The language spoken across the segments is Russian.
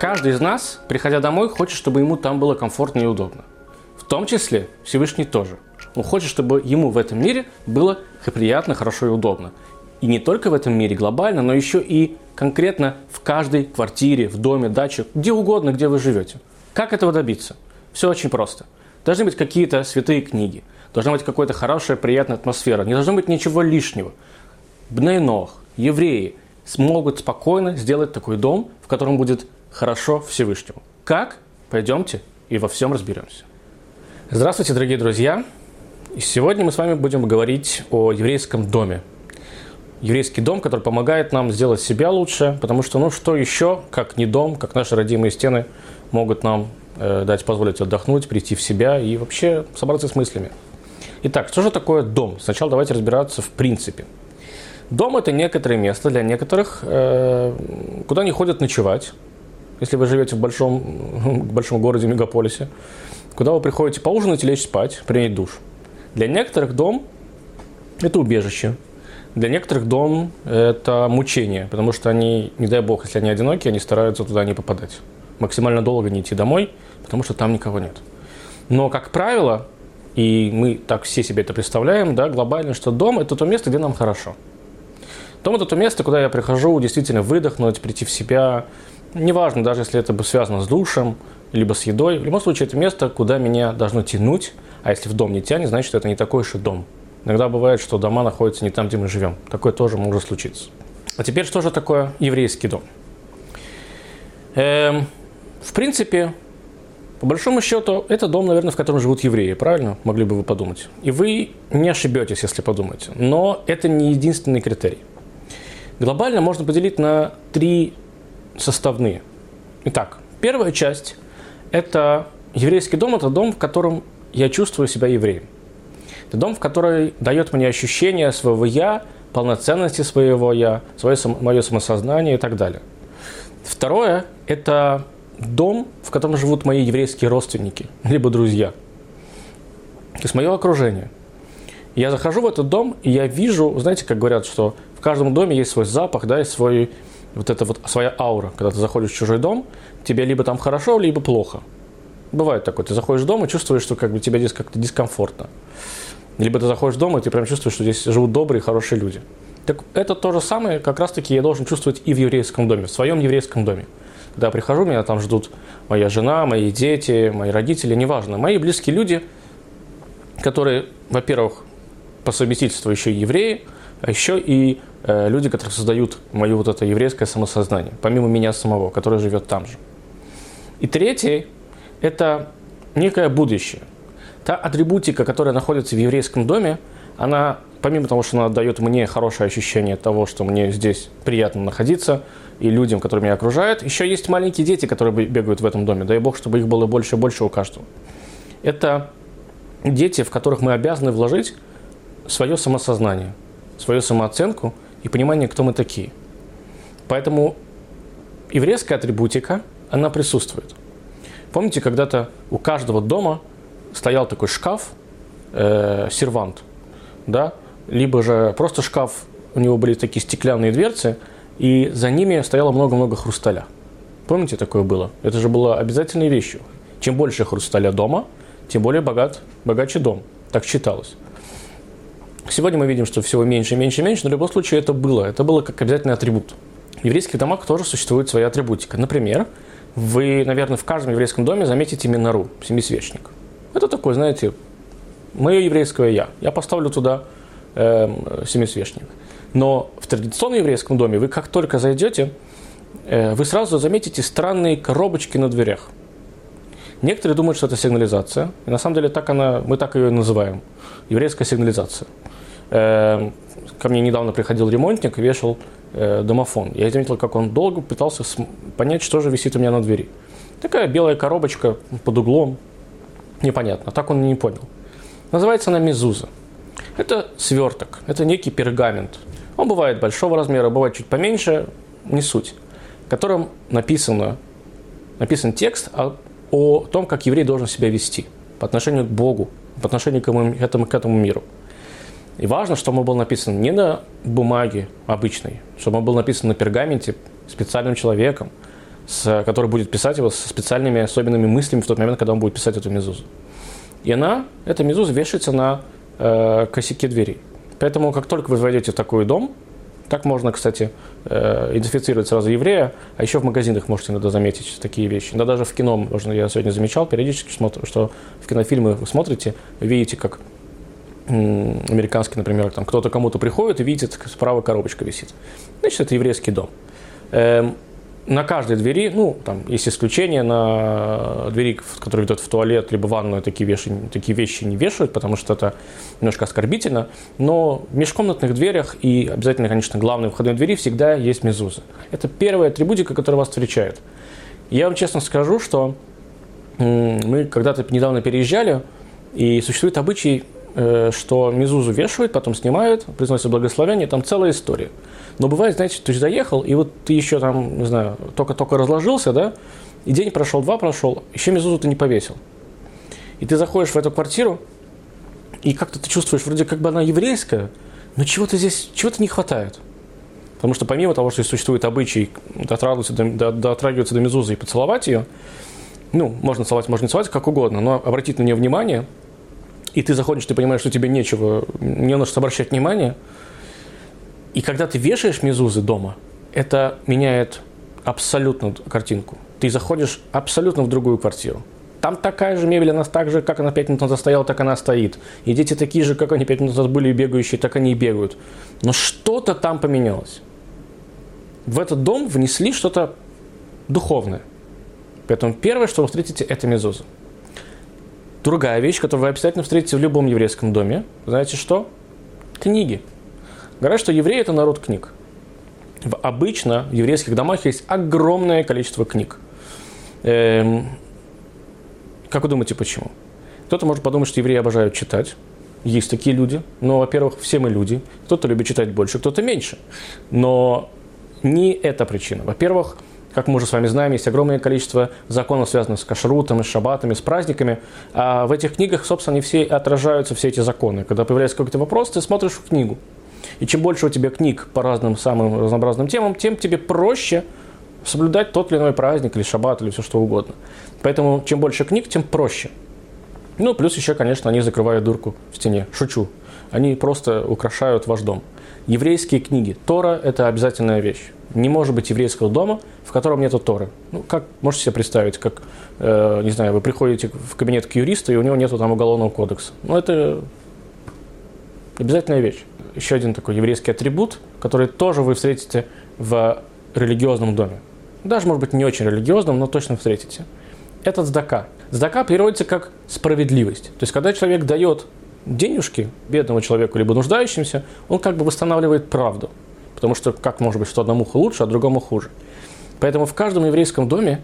Каждый из нас, приходя домой, хочет, чтобы ему там было комфортно и удобно. В том числе Всевышний тоже. Он хочет, чтобы ему в этом мире было приятно, хорошо и удобно. И не только в этом мире глобально, но еще и конкретно в каждой квартире, в доме, даче, где угодно, где вы живете. Как этого добиться? Все очень просто. Должны быть какие-то святые книги, должна быть какая-то хорошая, приятная атмосфера, не должно быть ничего лишнего. Бнейнох, евреи смогут спокойно сделать такой дом, в котором будет хорошо Всевышнему. Как? Пойдемте и во всем разберемся. Здравствуйте, дорогие друзья! И сегодня мы с вами будем говорить о еврейском доме. Еврейский дом, который помогает нам сделать себя лучше, потому что, ну, что еще, как не дом, как наши родимые стены, могут нам э, дать позволить отдохнуть, прийти в себя и вообще собраться с мыслями. Итак, что же такое дом? Сначала давайте разбираться в принципе. Дом – это некоторое место для некоторых, э, куда они ходят ночевать, если вы живете в большом, большом городе, мегаполисе, куда вы приходите поужинать и лечь спать, принять душ. Для некоторых дом – это убежище. Для некоторых дом – это мучение, потому что они, не дай бог, если они одиноки, они стараются туда не попадать. Максимально долго не идти домой, потому что там никого нет. Но, как правило, и мы так все себе это представляем, да, глобально, что дом – это то место, где нам хорошо. Дом – это то место, куда я прихожу действительно выдохнуть, прийти в себя, Неважно, даже если это связано с душем, либо с едой. В любом случае, это место, куда меня должно тянуть. А если в дом не тянет, значит, это не такой уж и дом. Иногда бывает, что дома находятся не там, где мы живем. Такое тоже может случиться. А теперь, что же такое еврейский дом? Эм, в принципе, по большому счету, это дом, наверное, в котором живут евреи, правильно? Могли бы вы подумать. И вы не ошибетесь, если подумаете. Но это не единственный критерий. Глобально можно поделить на три составные. Итак, первая часть – это еврейский дом, это дом, в котором я чувствую себя евреем. Это дом, в который дает мне ощущение своего «я», полноценности своего «я», свое, мое самосознание и так далее. Второе – это дом, в котором живут мои еврейские родственники, либо друзья. То есть мое окружение. Я захожу в этот дом, и я вижу, знаете, как говорят, что в каждом доме есть свой запах, да, и свой вот эта вот своя аура, когда ты заходишь в чужой дом, тебе либо там хорошо, либо плохо. Бывает такое, ты заходишь в дом и чувствуешь, что как бы тебе здесь как-то дискомфортно. Либо ты заходишь в дом, и ты прям чувствуешь, что здесь живут добрые, хорошие люди. Так это то же самое, как раз-таки я должен чувствовать и в еврейском доме, в своем еврейском доме. Когда я прихожу, меня там ждут моя жена, мои дети, мои родители, неважно. Мои близкие люди, которые, во-первых, по совместительству еще и евреи, а еще и Э, люди, которые создают мое вот это еврейское самосознание, помимо меня самого, который живет там же. И третий – это некое будущее. Та атрибутика, которая находится в еврейском доме, она, помимо того, что она дает мне хорошее ощущение того, что мне здесь приятно находиться, и людям, которые меня окружают, еще есть маленькие дети, которые бегают в этом доме. Дай Бог, чтобы их было больше и больше у каждого. Это дети, в которых мы обязаны вложить свое самосознание, свою самооценку – и понимание, кто мы такие. Поэтому еврейская атрибутика, она присутствует. Помните, когда-то у каждого дома стоял такой шкаф, э, сервант, да, либо же просто шкаф, у него были такие стеклянные дверцы, и за ними стояло много-много хрусталя. Помните, такое было? Это же было обязательной вещью. Чем больше хрусталя дома, тем более богат, богаче дом. Так считалось. Сегодня мы видим, что всего меньше, меньше, меньше, но в любом случае это было. Это было как обязательный атрибут. В еврейских домах тоже существует своя атрибутика. Например, вы, наверное, в каждом еврейском доме заметите минору, семисвечник. Это такой, знаете, мое еврейское я. Я поставлю туда э, семисвечник. Но в традиционном еврейском доме вы как только зайдете, э, вы сразу заметите странные коробочки на дверях. Некоторые думают, что это сигнализация. И на самом деле так она, мы так ее и называем. Еврейская сигнализация. Эм, ко мне недавно приходил ремонтник и вешал э, домофон. Я заметил, как он долго пытался понять, что же висит у меня на двери. Такая белая коробочка под углом. Непонятно. Так он и не понял. Называется она мезуза. Это сверток, это некий пергамент. Он бывает большого размера, бывает чуть поменьше, не суть. В котором написано, написан текст о, о том, как еврей должен себя вести по отношению к Богу, по отношению к этому, к этому миру. И важно, чтобы он был написан не на бумаге обычной, чтобы он был написан на пергаменте специальным человеком, с, который будет писать его со специальными особенными мыслями в тот момент, когда он будет писать эту мезузу. И она, эта мезуза, вешается на э, косяке двери. Поэтому, как только вы войдете в такой дом, так можно, кстати, э, идентифицировать сразу еврея, а еще в магазинах можете иногда заметить такие вещи. Да даже в кино, можно, я сегодня замечал периодически, что в кинофильмы вы смотрите, видите, как американский, например, там кто-то кому-то приходит и видит, справа коробочка висит. Значит, это еврейский дом. Эм, на каждой двери, ну, там есть исключения, на двери, которые ведут в туалет, либо в ванную, такие вещи, такие вещи не вешают, потому что это немножко оскорбительно, но в межкомнатных дверях и обязательно, конечно, главной входной двери всегда есть мезуза. Это первая атрибутика, которая вас встречает. Я вам честно скажу, что мы когда-то недавно переезжали, и существует обычай что мезузу вешают, потом снимают, произносят благословение, там целая история. Но бывает, знаете, ты заехал, и вот ты еще там, не знаю, только-только разложился, да, и день прошел, два прошел, еще мезузу ты не повесил. И ты заходишь в эту квартиру, и как-то ты чувствуешь, вроде как бы она еврейская, но чего-то здесь, чего-то не хватает. Потому что помимо того, что существует обычай дотрагиваться до, дотрагиваться до мезузы и поцеловать ее, ну, можно целовать, можно не целовать, как угодно, но обратить на нее внимание – и ты заходишь, ты понимаешь, что тебе нечего, не на что обращать внимание. И когда ты вешаешь мезузы дома, это меняет абсолютно картинку. Ты заходишь абсолютно в другую квартиру. Там такая же мебель, она так же, как она пять минут назад стояла, так она стоит. И дети такие же, как они пять минут назад были бегающие, так они и бегают. Но что-то там поменялось. В этот дом внесли что-то духовное. Поэтому первое, что вы встретите, это мезуза. Другая вещь, которую вы обязательно встретите в любом еврейском доме, знаете что? Книги. Говорят, что евреи – это народ книг. В, обычно в еврейских домах есть огромное количество книг. Эм, как вы думаете, почему? Кто-то может подумать, что евреи обожают читать. Есть такие люди. Но, во-первых, все мы люди. Кто-то любит читать больше, кто-то меньше. Но не это причина. Во-первых, как мы уже с вами знаем, есть огромное количество законов, связанных с кашрутом, с шабатами, с праздниками. А в этих книгах, собственно, не все отражаются, все эти законы. Когда появляется какой-то вопрос, ты смотришь в книгу. И чем больше у тебя книг по разным самым разнообразным темам, тем тебе проще соблюдать тот или иной праздник, или шаббат, или все что угодно. Поэтому чем больше книг, тем проще. Ну, плюс еще, конечно, они закрывают дурку в стене. Шучу. Они просто украшают ваш дом. Еврейские книги. Тора – это обязательная вещь не может быть еврейского дома, в котором нету Торы. Ну, как можете себе представить, как, э, не знаю, вы приходите в кабинет к юристу, и у него нету там уголовного кодекса. Ну, это обязательная вещь. Еще один такой еврейский атрибут, который тоже вы встретите в религиозном доме. Даже, может быть, не очень религиозном, но точно встретите. Это цдака. Цдака переводится как справедливость. То есть, когда человек дает денежки бедному человеку либо нуждающимся, он как бы восстанавливает правду. Потому что как может быть, что одному лучше, а другому хуже? Поэтому в каждом еврейском доме,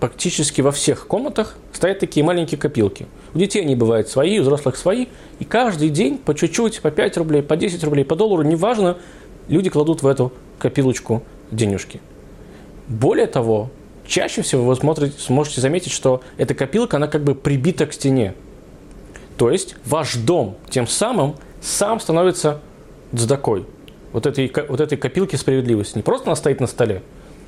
практически во всех комнатах, стоят такие маленькие копилки. У детей они бывают свои, у взрослых свои. И каждый день по чуть-чуть, по 5 рублей, по 10 рублей, по доллару, неважно, люди кладут в эту копилочку денежки. Более того, чаще всего вы смотрите, сможете заметить, что эта копилка, она как бы прибита к стене. То есть ваш дом тем самым сам становится дздакой вот этой, вот этой копилки справедливости. Не просто она стоит на столе,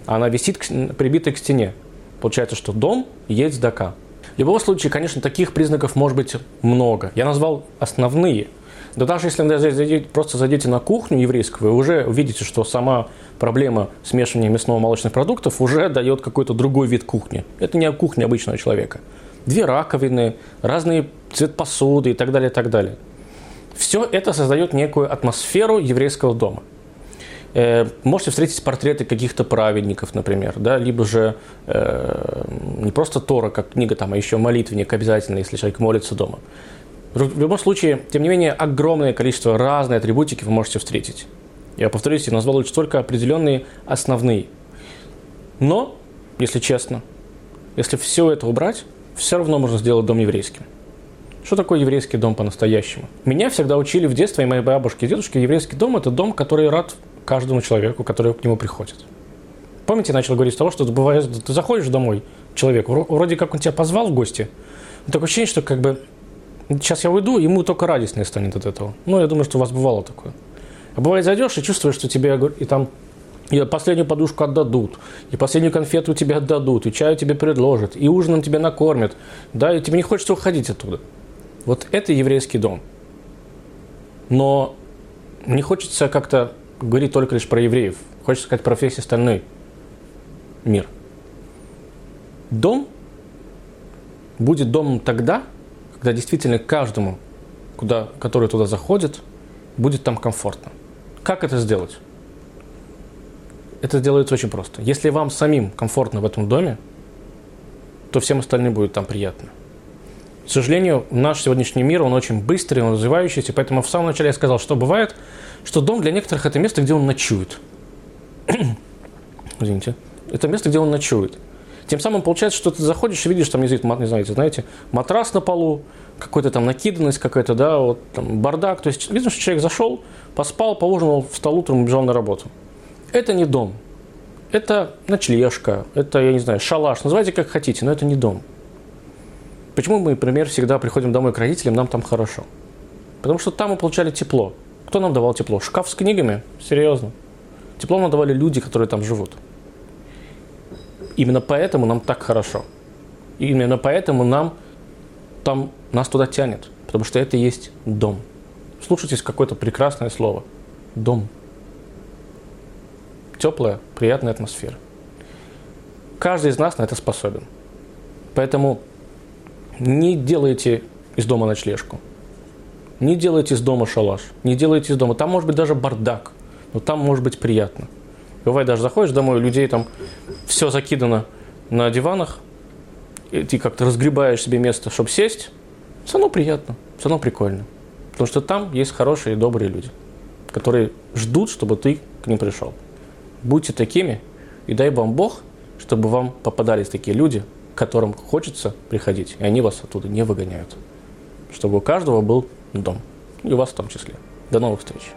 а она висит прибитой к стене. Получается, что дом есть дака. В любом случае, конечно, таких признаков может быть много. Я назвал основные. Да даже если вы просто зайдете на кухню еврейскую, вы уже увидите, что сама проблема смешивания мясного-молочных продуктов уже дает какой-то другой вид кухни. Это не кухня обычного человека. Две раковины, разный цвет посуды и так далее, и так далее. Все это создает некую атмосферу еврейского дома. Э, можете встретить портреты каких-то праведников, например, да, либо же э, не просто Тора, как книга, там, а еще молитвенник обязательно, если человек молится дома. В любом случае, тем не менее, огромное количество разной атрибутики вы можете встретить. Я повторюсь, я назвал лишь только определенные основные. Но, если честно, если все это убрать, все равно можно сделать дом еврейским. Что такое еврейский дом по-настоящему? Меня всегда учили в детстве, и мои бабушки и дедушки, еврейский дом – это дом, который рад каждому человеку, который к нему приходит. Помните, я начал говорить с того, что бывает, ты заходишь домой, человек, вроде как он тебя позвал в гости, такое ощущение, что как бы сейчас я уйду, ему только радостнее станет от этого. Ну, я думаю, что у вас бывало такое. А бывает, зайдешь и чувствуешь, что тебе и там и последнюю подушку отдадут, и последнюю конфету тебе отдадут, и чаю тебе предложат, и ужином тебя накормят, да, и тебе не хочется уходить оттуда. Вот это еврейский дом. Но не хочется как-то говорить только лишь про евреев. Хочется сказать про весь остальной мир. Дом будет домом тогда, когда действительно каждому, куда, который туда заходит, будет там комфортно. Как это сделать? Это делается очень просто. Если вам самим комфортно в этом доме, то всем остальным будет там приятно. К сожалению, наш сегодняшний мир, он очень быстрый, он развивающийся, поэтому в самом начале я сказал, что бывает, что дом для некоторых это место, где он ночует. Извините. Это место, где он ночует. Тем самым получается, что ты заходишь и видишь, там не не знаете, знаете, матрас на полу, какой-то там накиданность какая-то, да, вот там бардак. То есть видно, что человек зашел, поспал, поужинал, встал утром, убежал на работу. Это не дом. Это ночлежка, это, я не знаю, шалаш, называйте как хотите, но это не дом. Почему мы, например, всегда приходим домой к родителям, нам там хорошо? Потому что там мы получали тепло. Кто нам давал тепло? Шкаф с книгами? Серьезно. Тепло нам давали люди, которые там живут. Именно поэтому нам так хорошо. Именно поэтому нам там нас туда тянет. Потому что это и есть дом. Слушайтесь какое-то прекрасное слово. Дом теплая, приятная атмосфера. Каждый из нас на это способен. Поэтому не делайте из дома ночлежку. Не делайте из дома шалаш. Не делайте из дома. Там может быть даже бардак. Но там может быть приятно. Бывает, даже заходишь домой, у людей там все закидано на диванах, и ты как-то разгребаешь себе место, чтобы сесть. Все равно приятно, все равно прикольно. Потому что там есть хорошие и добрые люди, которые ждут, чтобы ты к ним пришел. Будьте такими, и дай вам Бог, чтобы вам попадались такие люди, к которым хочется приходить, и они вас оттуда не выгоняют. Чтобы у каждого был дом, и у вас в том числе. До новых встреч!